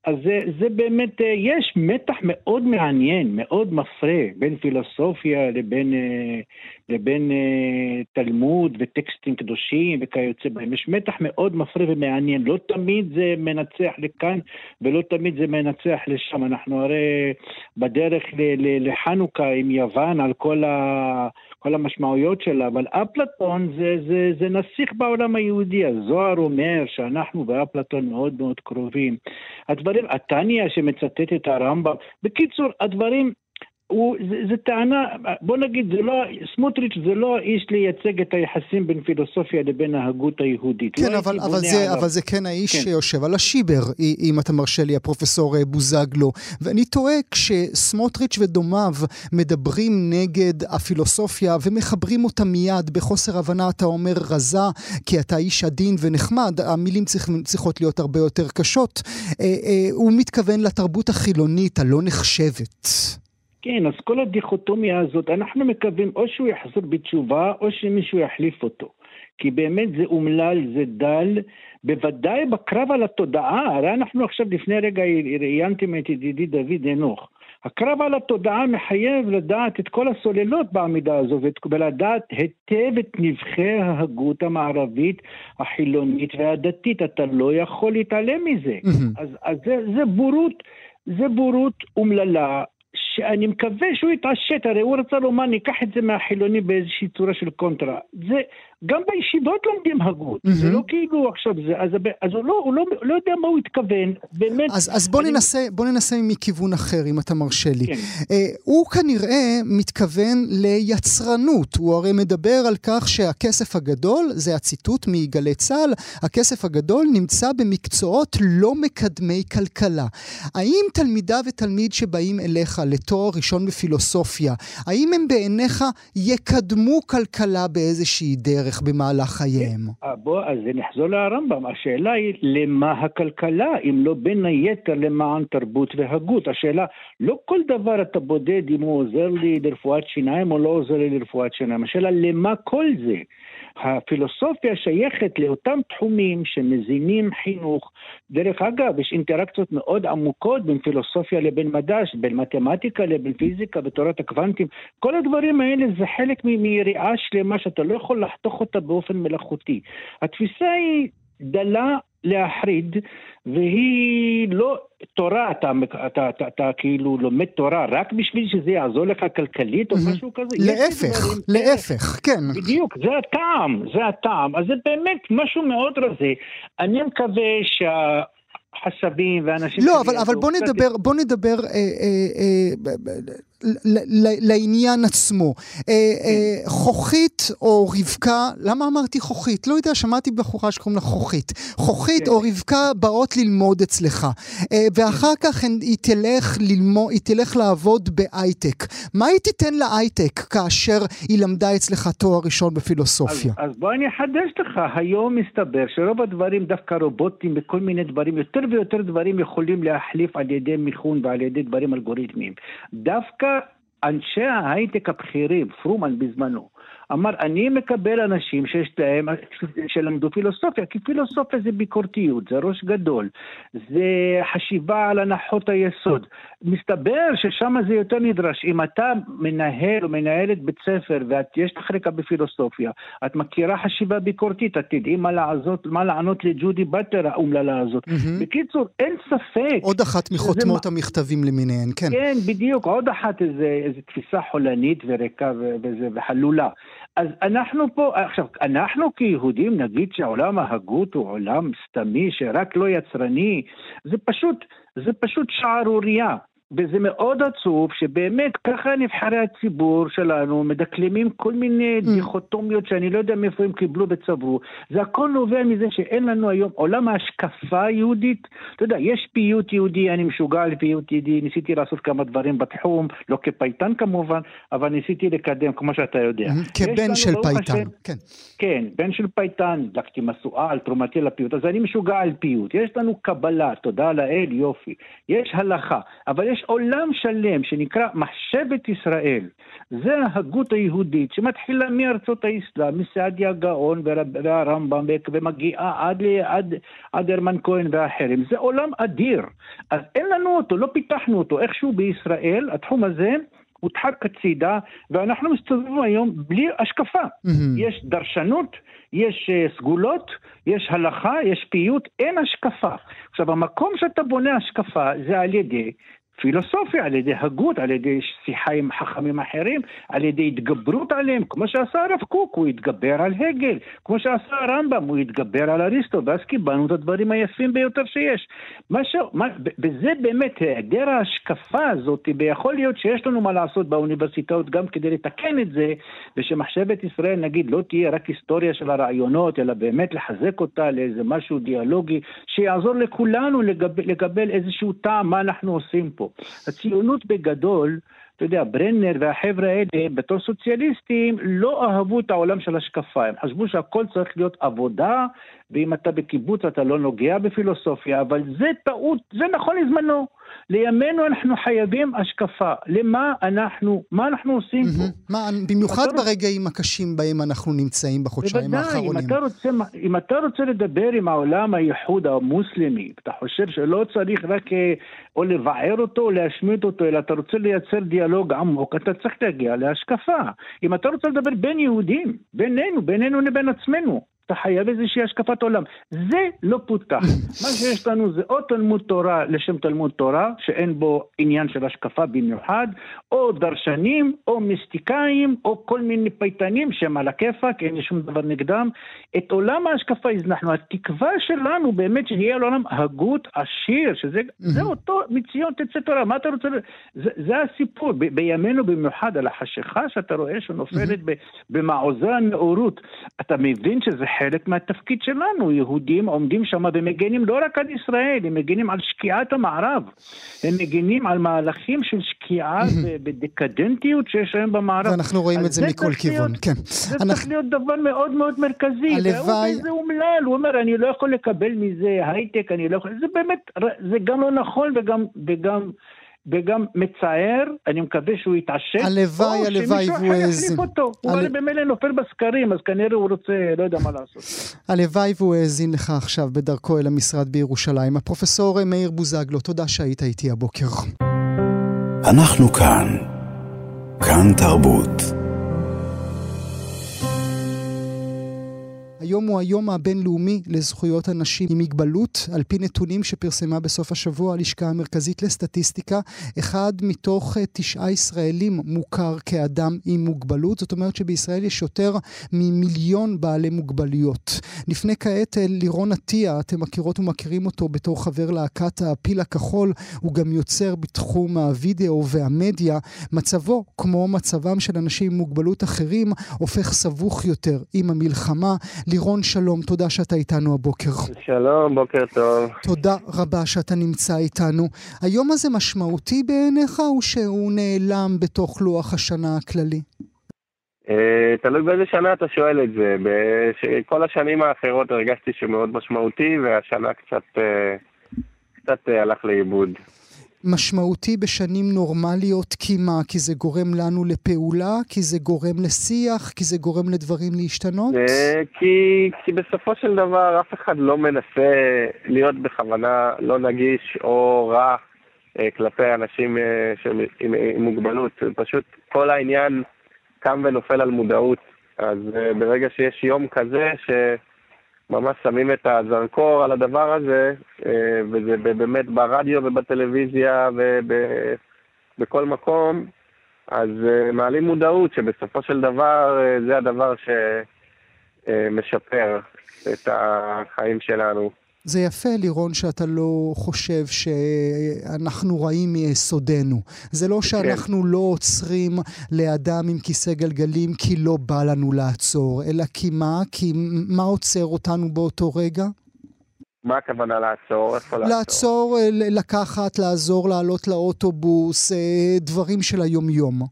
אז זה, זה באמת, אה, יש מתח מאוד מעניין, מאוד מפרה, בין פילוסופיה לבין, אה, לבין אה, תלמוד וטקסטים קדושים וכיוצא בהם. יש מתח מאוד מפרה ומעניין, לא תמיד זה מנצח לכאן ולא תמיד זה מנצח לשם. אנחנו הרי בדרך לחנוכה עם יוון על כל ה... כל המשמעויות שלה, אבל אפלטון זה, זה, זה נסיך בעולם היהודי. הזוהר אומר שאנחנו ואפלטון מאוד מאוד קרובים. הדברים, התניא שמצטט את הרמב"ם, בקיצור, הדברים הוא, זה, זה טענה, בוא נגיד, זה לא, סמוטריץ' זה לא האיש לייצג את היחסים בין פילוסופיה לבין ההגות היהודית. כן, לא אבל, אבל, זה, אבל זה כן האיש כן. שיושב על השיבר, אם אתה מרשה לי, הפרופסור אה, בוזגלו. ואני תוהה, כשסמוטריץ' ודומיו מדברים נגד הפילוסופיה ומחברים אותה מיד בחוסר הבנה, אתה אומר רזה, כי אתה איש עדין ונחמד, המילים צריך, צריכות להיות הרבה יותר קשות. אה, אה, הוא מתכוון לתרבות החילונית הלא נחשבת. כן, אז כל הדיכוטומיה הזאת, אנחנו מקווים או שהוא יחזור בתשובה או שמישהו יחליף אותו. כי באמת זה אומלל, זה דל, בוודאי בקרב על התודעה. הרי אנחנו עכשיו לפני רגע ראיינתם את ידידי דוד אנוך. הקרב על התודעה מחייב לדעת את כל הסוללות בעמידה הזו ולדעת היטב את נבחי ההגות המערבית, החילונית והדתית. אתה לא יכול להתעלם מזה. אז, אז זה, זה בורות, זה בורות אומללה. שאני מקווה שהוא יתעשת, הרי הוא רצה לומר, ניקח את זה מהחילוני באיזושהי צורה של קונטרה. זה, גם בישיבות לומדים הגות, mm-hmm. זה לא כאילו עכשיו זה, אז, אז הוא, לא, הוא לא, לא יודע מה הוא התכוון, באמת. אז, אז בוא, אני... ננסה, בוא ננסה מכיוון אחר, אם אתה מרשה לי. כן. Uh, הוא כנראה מתכוון ליצרנות, הוא הרי מדבר על כך שהכסף הגדול, זה הציטוט מגלי צה"ל, הכסף הגדול נמצא במקצועות לא מקדמי כלכלה. האם תלמידה ותלמיד שבאים אליך לתואר ראשון בפילוסופיה, האם הם בעיניך יקדמו כלכלה באיזושהי דרך? בערך במהלך חייהם. אה, בוא, אז נחזור לרמב"ם. השאלה היא, למה הכלכלה, אם לא בין היתר למען תרבות והגות? השאלה, לא כל דבר אתה בודד אם הוא עוזר לי לרפואת שיניים או לא עוזר לי לרפואת שיניים. השאלה, למה כל זה? הפילוסופיה שייכת לאותם תחומים שמזינים חינוך. דרך אגב, יש אינטראקציות מאוד עמוקות בין פילוסופיה לבין מדע, בין מתמטיקה לבין פיזיקה ותורת הקוונטים. כל הדברים האלה זה חלק מיריעה שלמה שאתה לא יכול לחתוך אותה באופן מלאכותי. התפיסה היא דלה להחריד, והיא לא תורה, אתה, אתה, אתה, אתה, אתה כאילו לומד תורה רק בשביל שזה יעזור לך כלכלית או משהו כזה. להפך, להפך, כן. בדיוק, זה הטעם, זה הטעם. אז זה באמת משהו מאוד רזה. אני מקווה שה... חשבים ואנשים... לא, אבל, אבל בוא נדבר, בוא נדבר אה, אה, אה, לעניין עצמו. אה, אה, חוכית או רבקה, למה אמרתי חוכית? לא יודע, שמעתי בחורה שקוראים לה חוכית. חוכית כן. או רבקה באות ללמוד אצלך, אה, ואחר כך היא תלך, ללמוד, היא תלך לעבוד בהייטק. מה היא תיתן להייטק כאשר היא למדה אצלך תואר ראשון בפילוסופיה? אז, אז בוא אני אחדש לך, היום מסתבר שרוב הדברים, דווקא רובוטים וכל מיני דברים, יותר ויותר דברים יכולים להחליף על ידי מיכון ועל ידי דברים אלגוריתמיים. דווקא אנשי ההייטק הבכירים, פרומן בזמנו, אמר, אני מקבל אנשים שיש להם, שלמדו פילוסופיה, כי פילוסופיה זה ביקורתיות, זה ראש גדול, זה חשיבה על הנחות היסוד. מסתבר ששם זה יותר נדרש. אם אתה מנהל או מנהלת בית ספר ויש לך רקע בפילוסופיה, את מכירה חשיבה ביקורתית, את תדעי מה, לעזות, מה לענות לג'ודי באטר האומללה הזאת. Mm-hmm. בקיצור, אין ספק. עוד אחת מחותמות זה... המכתבים למיניהן, כן. כן, בדיוק, עוד אחת איזו תפיסה חולנית וריקה וזה, וחלולה. אז אנחנו פה, עכשיו, אנחנו כיהודים נגיד שעולם ההגות הוא עולם סתמי, שרק לא יצרני, זה פשוט, זה פשוט שערורייה. וזה מאוד עצוב שבאמת ככה נבחרי הציבור שלנו מדקלמים כל מיני mm. דיכוטומיות שאני לא יודע מאיפה הם קיבלו וצברו. זה הכל נובע מזה שאין לנו היום עולם ההשקפה היהודית. אתה יודע, יש פיוט יהודי, אני משוגע על פיוט יהודי, ניסיתי לעשות כמה דברים בתחום, לא כפייטן כמובן, אבל ניסיתי לקדם כמו שאתה יודע. Mm-hmm. כבן של פייטן, כן. כן, בן של פייטן, דקתי משואה על תרומתי לפיוט, אז אני משוגע על פיוט. יש לנו קבלה, תודה לאל, יופי. יש הלכה, אבל יש יש עולם שלם שנקרא מחשבת ישראל. זה ההגות היהודית שמתחילה מארצות האסלאם, מסעדיה גאון והרמב"ם ומגיעה עד, עד, עד הרמן כהן ואחרים. זה עולם אדיר. אז אין לנו אותו, לא פיתחנו אותו. איכשהו בישראל, התחום הזה, הודחק הצידה, ואנחנו מסתובבים היום בלי השקפה. Mm-hmm. יש דרשנות, יש uh, סגולות, יש הלכה, יש פיוט, אין השקפה. עכשיו, המקום שאתה בונה השקפה זה על ידי פילוסופיה, על ידי הגות, על ידי שיחה עם חכמים אחרים, על ידי התגברות עליהם, כמו שעשה הרב קוק, הוא התגבר על הגל, כמו שעשה הרמב"ם, הוא התגבר על אריסטו, ואז קיבלנו את הדברים היפים ביותר שיש. מה ש... מה... וזה באמת היעדר ההשקפה הזאת, ויכול להיות שיש לנו מה לעשות באוניברסיטאות גם כדי לתקן את זה, ושמחשבת ישראל, נגיד, לא תהיה רק היסטוריה של הרעיונות, אלא באמת לחזק אותה לאיזה משהו דיאלוגי, שיעזור לכולנו לגב... לקבל איזשהו טעם מה אנחנו עושים פה. הציונות בגדול, אתה יודע, ברנר והחבר'ה האלה, בתור סוציאליסטים, לא אהבו את העולם של השקפה. הם חשבו שהכל צריך להיות עבודה, ואם אתה בקיבוץ אתה לא נוגע בפילוסופיה, אבל זה טעות, זה נכון לזמנו. לימינו אנחנו חייבים השקפה. למה אנחנו, מה אנחנו עושים פה? מה, במיוחד ברגעים הקשים בהם אנחנו נמצאים בחודשיים בוודאי, אם האחרונים. רוצה, אם אתה רוצה לדבר עם העולם הייחוד המוסלמי, אתה חושב שלא צריך רק אה, או לבער אותו או להשמיד אותו, אלא אתה רוצה לייצר דיאלוג עמוק, אתה צריך להגיע להשקפה. אם אתה רוצה לדבר בין יהודים, בינינו, בינינו לבין עצמנו, אתה חייב איזושהי השקפת עולם. זה לא פותח. (laughs) מה שיש לנו זה או תלמוד תורה לשם תלמוד תורה, שאין בו עניין של השקפה במיוחד, או דרשנים, או מיסטיקאים, או כל מיני פייטנים שהם על הכיפאק, אין לי שום דבר נגדם. את עולם ההשקפה הזנחנו. התקווה שלנו באמת שיהיה לעולם הגות עשיר, שזה זה אותו מציון תצא תורה. מה אתה רוצה... זה, זה הסיפור. ב, בימינו במיוחד על החשיכה שאתה רואה שנופלת במעוזי הנאורות. אתה מבין שזה חלק מהתפקיד שלנו. יהודים עומדים שם ומגנים לא רק על ישראל, הם מגנים על שקיעת המערב. הם מגנים על מהלכים של שקיעה בדקדנטיות שיש היום במערב. ואנחנו רואים את זה זה מכל כיוון, כן. זה אנחנו- צריך להיות דבר מאוד מאוד מרכזי. הלוואי- זה אומלל, הוא אומר, אני לא יכול לקבל מזה הייטק, אני לא יכול... זה באמת, זה גם לא נכון וגם, וגם, וגם מצער, אני מקווה שהוא יתעשת. הלוואי, או הלוואי שמישהו והוא אחר האזין. יחליף אותו. הוא הרי במילא נופל בסקרים, אז כנראה הוא רוצה, לא יודע מה לעשות. הלוואי והוא האזין לך עכשיו בדרכו אל המשרד בירושלים. הפרופסור מאיר בוזגלו, תודה שהיית איתי הבוקר. אנחנו כאן. כאן תרבות. היום הוא היום הבינלאומי לזכויות אנשים עם מגבלות. על פי נתונים שפרסמה בסוף השבוע הלשכה המרכזית לסטטיסטיקה, אחד מתוך אה, תשעה ישראלים מוכר כאדם עם מוגבלות. זאת אומרת שבישראל יש יותר ממיליון בעלי מוגבלויות. נפנה כעת אל לירון עטיה, אתם מכירות ומכירים אותו בתור חבר להקת הפיל הכחול, הוא גם יוצר בתחום הווידאו והמדיה. מצבו, כמו מצבם של אנשים עם מוגבלות אחרים, הופך סבוך יותר עם המלחמה. לירון, שלום, תודה שאתה איתנו הבוקר. שלום, בוקר טוב. תודה רבה שאתה נמצא איתנו. היום הזה משמעותי בעיניך, או שהוא נעלם בתוך לוח השנה הכללי? אה, תלוי באיזה שנה אתה שואל את זה. בכל השנים האחרות הרגשתי שמאוד משמעותי, והשנה קצת, אה, קצת אה, הלך לאיבוד. משמעותי בשנים נורמליות, כי מה? כי זה גורם לנו לפעולה? כי זה גורם לשיח? כי זה גורם לדברים להשתנות? אה, כי, כי בסופו של דבר אף אחד לא מנסה להיות בכוונה לא נגיש או רע אה, כלפי אנשים אה, שהם עם, עם מוגבלות. פשוט כל העניין קם ונופל על מודעות. אז אה, ברגע שיש יום כזה שממש שמים את הזרקור על הדבר הזה, אה, וזה באמת ברדיו ובטלוויזיה ובכל מקום, אז אה, מעלים מודעות שבסופו של דבר אה, זה הדבר שמשפר את החיים שלנו. זה יפה, לירון, שאתה לא חושב שאנחנו רעים מיסודנו. זה לא שאנחנו לא עוצרים לאדם עם כיסא גלגלים כי לא בא לנו לעצור, אלא כי מה? כי מה עוצר אותנו באותו רגע? מה הכוונה לעצור? איפה לעצור? לעצור, אה, לקחת, לעזור, לעלות לאוטובוס, אה, דברים של היומיום.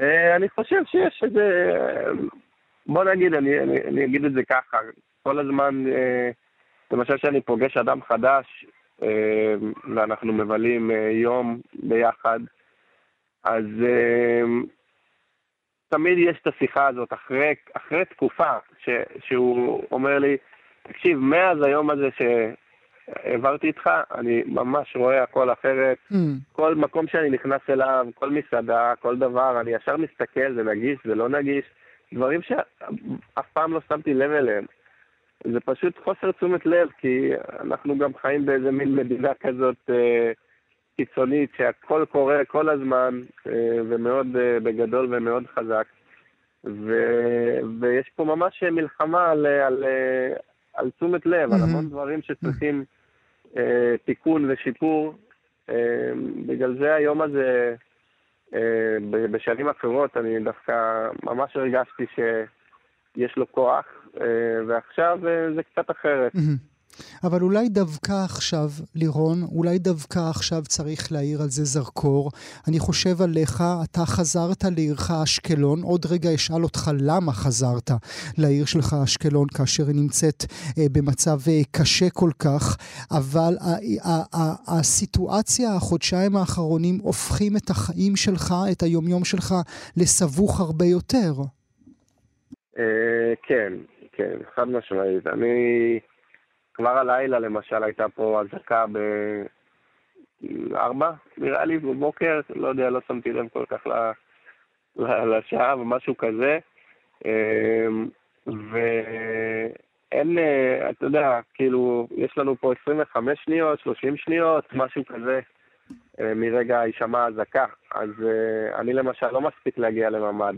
אה, אני חושב שיש איזה... בוא נגיד, אני, אני, אני אגיד את זה ככה, כל הזמן, אה, למשל שאני פוגש אדם חדש, אה, ואנחנו מבלים אה, יום ביחד, אז אה, תמיד יש את השיחה הזאת אחרי, אחרי תקופה ש, שהוא אומר לי, תקשיב, מאז היום הזה שהעברתי איתך, אני ממש רואה הכל אחרת. Mm, כל מקום שאני נכנס אליו, כל מסעדה, כל דבר, אני ישר מסתכל, זה נגיש, זה לא נגיש, דברים שאף פעם לא שמתי לב אליהם. זה פשוט חוסר תשומת לב, כי אנחנו גם חיים באיזה מין מדינה כזאת אה, קיצונית, שהכל קורה כל הזמן, אה, ומאוד אה, בגדול ומאוד חזק. ו, ויש פה ממש מלחמה על, על, אה, על תשומת לב, על מהמם. המון דברים שצריכים אה, תיקון ושיפור. אה, בגלל זה היום הזה, אה, בשנים אחרות, אני דווקא ממש הרגשתי שיש לו כוח, ועכשיו אה, זה קצת אחרת. אבל אולי דווקא עכשיו, לירון, אולי דווקא עכשיו צריך להאיר על זה זרקור. אני חושב עליך, אתה חזרת לעירך אשקלון, עוד רגע אשאל אותך למה חזרת לעיר שלך אשקלון כאשר היא נמצאת אה, במצב אה, קשה כל כך, אבל הסיטואציה, החודשיים האחרונים הופכים את החיים שלך, את היומיום שלך, לסבוך הרבה יותר. אה, כן, כן, חד משמעית. אני... כבר הלילה למשל הייתה פה אזעקה בארבע, נראה לי, בבוקר, לא יודע, לא שמתי לב כל כך לשעה ומשהו כזה. אמ, ואין, אה, אתה יודע, כאילו, יש לנו פה 25 שניות, 30 שניות, משהו כזה, אה, מרגע הישמע אזעקה. אז אה, אני למשל לא מספיק להגיע לממ"ד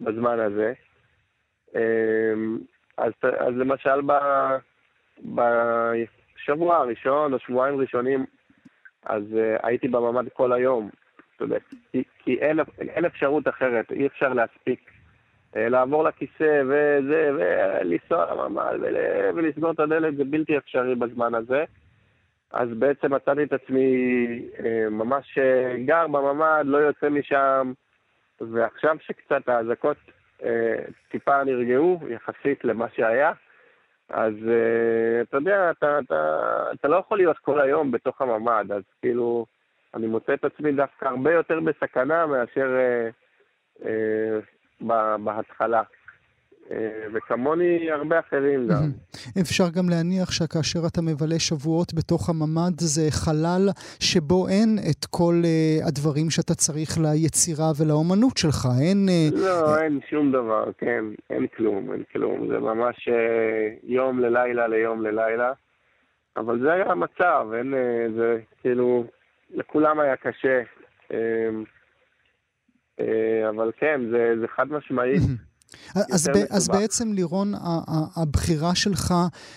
בזמן הזה. אמ, אז, אז למשל ב... בשבוע הראשון או שבועיים ראשונים, אז uh, הייתי בממ"ד כל היום, אתה יודע, כי, כי אין, אין אפשרות אחרת, אי אפשר להספיק uh, לעבור לכיסא וזה, ולנסוע לממ"ד ולסגור את הדלת, זה בלתי אפשרי בזמן הזה. אז בעצם מצאתי את עצמי uh, ממש גר בממ"ד, לא יוצא משם, ועכשיו שקצת האזעקות טיפה נרגעו, יחסית למה שהיה, אז uh, אתה יודע, אתה, אתה, אתה לא יכול להיות כל היום בתוך הממ"ד, אז כאילו, אני מוצא את עצמי דווקא הרבה יותר בסכנה מאשר uh, uh, בהתחלה. וכמוני הרבה אחרים גם. אפשר גם להניח שכאשר אתה מבלה שבועות בתוך הממ"ד זה חלל שבו אין את כל uh, הדברים שאתה צריך ליצירה ולאומנות שלך, אין... Uh, לא, אין שום דבר, כן, אין כלום, אין כלום. זה ממש uh, יום ללילה ליום ללילה. אבל זה היה המצב, אין... Uh, זה כאילו, לכולם היה קשה. Uh, uh, אבל כן, זה, זה חד משמעית. אז, ב, אז בעצם לירון, הבחירה שלך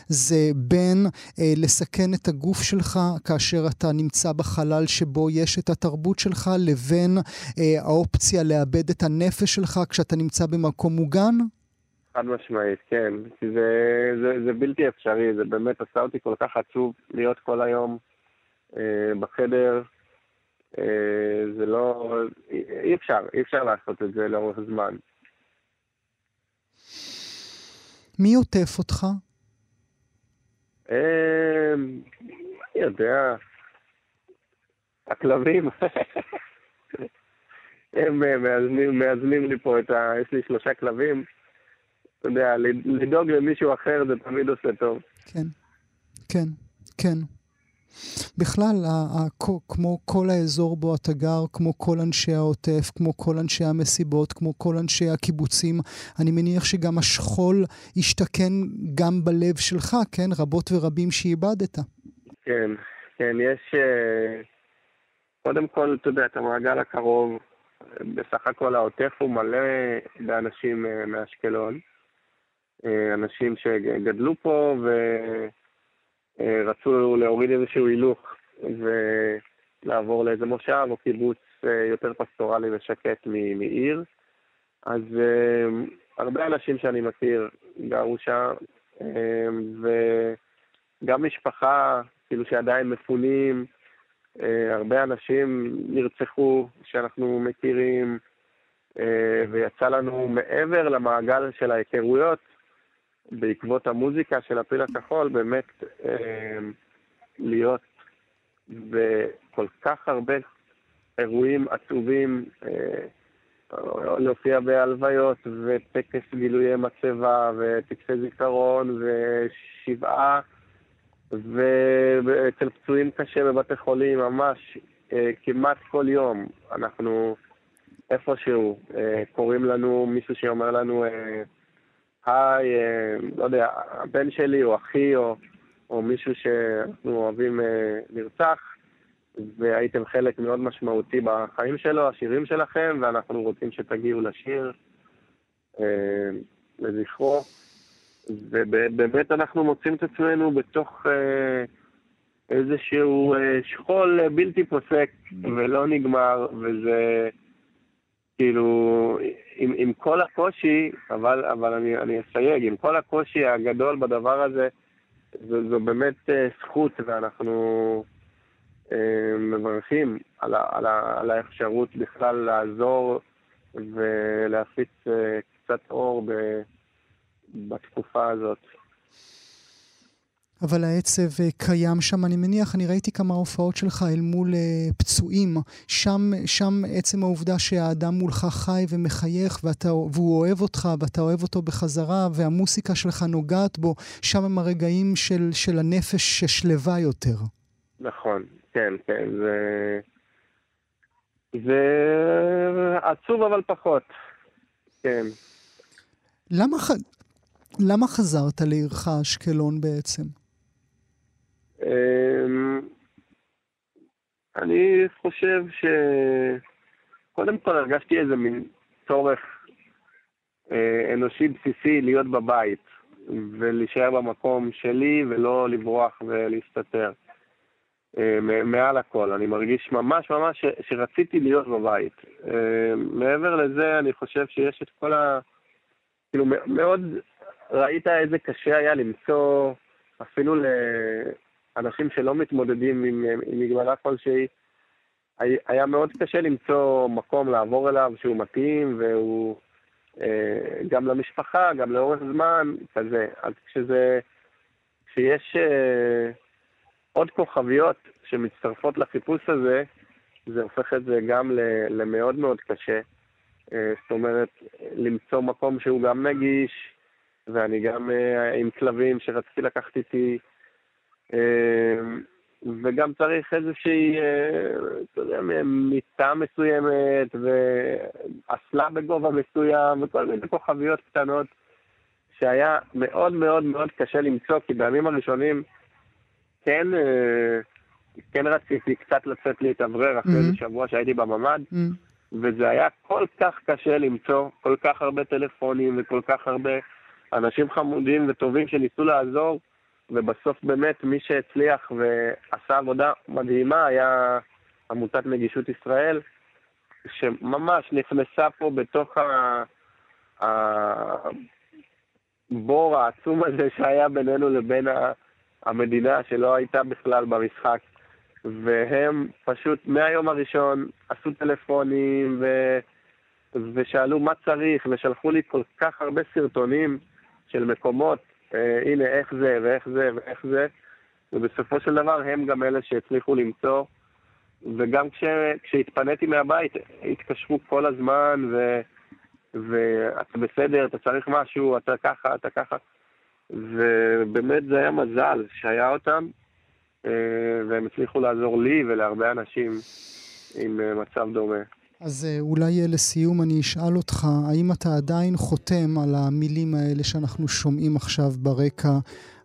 זה בין אה, לסכן את הגוף שלך כאשר אתה נמצא בחלל שבו יש את התרבות שלך, לבין אה, האופציה לאבד את הנפש שלך כשאתה נמצא במקום מוגן? חד משמעית, כן. זה, זה, זה בלתי אפשרי, זה באמת עשה אותי כל כך עצוב להיות כל היום אה, בחדר. אה, זה לא... אי אפשר, אי אפשר לעשות את זה לאורך זמן. מי עוטף אותך? אמ, אני יודע. הכלבים. הם מאזנים, לי פה את ה... יש לי שלושה כלבים. אתה יודע, לדאוג למישהו אחר זה תמיד עושה טוב. כן, כן, כן. בכלל, כמו כל האזור בו אתה גר, כמו כל אנשי העוטף, כמו כל אנשי המסיבות, כמו כל אנשי הקיבוצים, אני מניח שגם השכול השתכן גם בלב שלך, כן? רבות ורבים שאיבדת. כן, כן, יש... אה, קודם כל, אתה יודע, את המעגל הקרוב, בסך הכל העוטף הוא מלא באנשים אה, מאשקלון. אה, אנשים שגדלו פה ו... אה, רצו להוריד איזשהו הילוך ולעבור לאיזה מושב או קיבוץ אה, יותר פסטורלי ושקט מעיר. אז אה, הרבה אנשים שאני מכיר גרו שם, וגם משפחה, כאילו שעדיין מפונים, הרבה אנשים נרצחו שאנחנו מכירים, ויצא לנו מעבר למעגל של ההיכרויות, בעקבות המוזיקה של הפיל הכחול, באמת אה, להיות בכל כך הרבה אירועים עצובים, אה, להופיע בהלוויות וטקס גילויי מצבה וטקסי זיכרון ושבעה ואצל פצועים קשה בבתי חולים, ממש אה, כמעט כל יום אנחנו איפשהו, אה, קוראים לנו מישהו שאומר לנו אה, היי, אה, לא יודע, הבן שלי או אחי או, או מישהו שאנחנו אוהבים אה, נרצח, והייתם חלק מאוד משמעותי בחיים שלו, השירים שלכם, ואנחנו רוצים שתגיעו לשיר אה, לזכרו. ובאמת אנחנו מוצאים את עצמנו בתוך אה, איזשהו אה, שכול בלתי פוסק ולא נגמר, וזה... כאילו, עם, עם כל הקושי, אבל, אבל אני, אני אסייג, עם כל הקושי הגדול בדבר הזה, זו, זו באמת אה, זכות, ואנחנו אה, מברכים על, ה, על, ה, על האפשרות בכלל לעזור ולהפיץ אה, קצת אור ב, בתקופה הזאת. אבל העצב אה, קיים שם, אני מניח, אני ראיתי כמה הופעות שלך אל מול uh, פצועים. שם, שם עצם העובדה שהאדם מולך חי ומחייך ואתה, והוא אוהב אותך ואתה אוהב אותו בחזרה והמוסיקה שלך נוגעת בו, שם הם הרגעים של, של הנפש ששלווה יותר. נכון, כן, כן, זה... זה עצוב אבל פחות, כן. למה, ח... למה חזרת לעירך אשקלון בעצם? אמ, אני חושב שקודם כל הרגשתי איזה מין צורך אה, אנושי בסיסי להיות בבית ולהישאר במקום שלי ולא לברוח ולהסתתר. אה, מעל הכל, אני מרגיש ממש ממש שרציתי להיות בבית. אה, מעבר לזה, אני חושב שיש את כל ה... כאילו, מאוד ראית איזה קשה היה למצוא אפילו אנשים שלא מתמודדים עם, עם מגבלה כלשהי, היה מאוד קשה למצוא מקום לעבור אליו שהוא מתאים והוא אה, גם למשפחה, גם לאורך זמן, כזה. אז כשזה, כשיש אה, עוד כוכביות שמצטרפות לחיפוש הזה, זה הופך את זה גם למאוד מאוד קשה. אה, זאת אומרת, למצוא מקום שהוא גם נגיש, ואני גם עם כלבים שרציתי לקחת איתי וגם צריך איזושהי, אה, אתה יודע, מיטה מסוימת, ואסלה בגובה מסוים, וכל מיני כוכביות קטנות, שהיה מאוד מאוד מאוד קשה למצוא, כי בימים הראשונים כן, אה, כן רציתי קצת לצאת להתאוורר אחרי איזה mm-hmm. שבוע שהייתי בממ"ד, mm-hmm. וזה היה כל כך קשה למצוא, כל כך הרבה טלפונים וכל כך הרבה אנשים חמודים וטובים שניסו לעזור. ובסוף באמת מי שהצליח ועשה עבודה מדהימה היה עמותת נגישות ישראל, שממש נכנסה פה בתוך הבור העצום הזה שהיה בינינו לבין המדינה שלא הייתה בכלל במשחק. והם פשוט מהיום הראשון עשו טלפונים ו... ושאלו מה צריך, ושלחו לי כל כך הרבה סרטונים של מקומות הנה איך זה ואיך זה ואיך זה, ובסופו של דבר הם גם אלה שהצליחו למצוא, וגם כש, כשהתפניתי מהבית, התקשרו כל הזמן, ו, ואתה בסדר, אתה צריך משהו, אתה ככה, אתה ככה, ובאמת זה היה מזל שהיה אותם, אה, והם הצליחו לעזור לי ולהרבה אנשים עם אה, מצב דומה. אז אה, אולי אה, לסיום אני אשאל אותך, האם אתה עדיין חותם על המילים האלה שאנחנו שומעים עכשיו ברקע?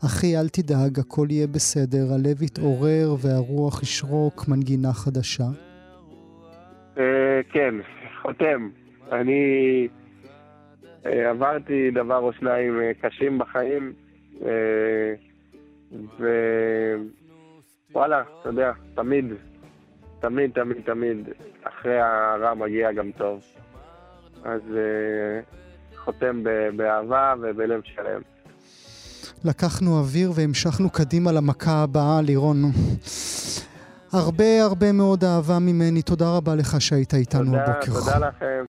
אחי, אל תדאג, הכל יהיה בסדר, הלב יתעורר והרוח ישרוק, מנגינה חדשה. אה, כן, חותם. אני עברתי דבר או שניים קשים בחיים, ווואלה, אתה יודע, תמיד תמיד, תמיד, תמיד, אחרי הרע מגיע גם טוב. אז uh, חותם באהבה ובלב שלם. לקחנו אוויר והמשכנו קדימה למכה הבאה, לירון. הרבה הרבה מאוד אהבה ממני. תודה רבה לך שהיית איתנו תודה, הבוקר. תודה לכם.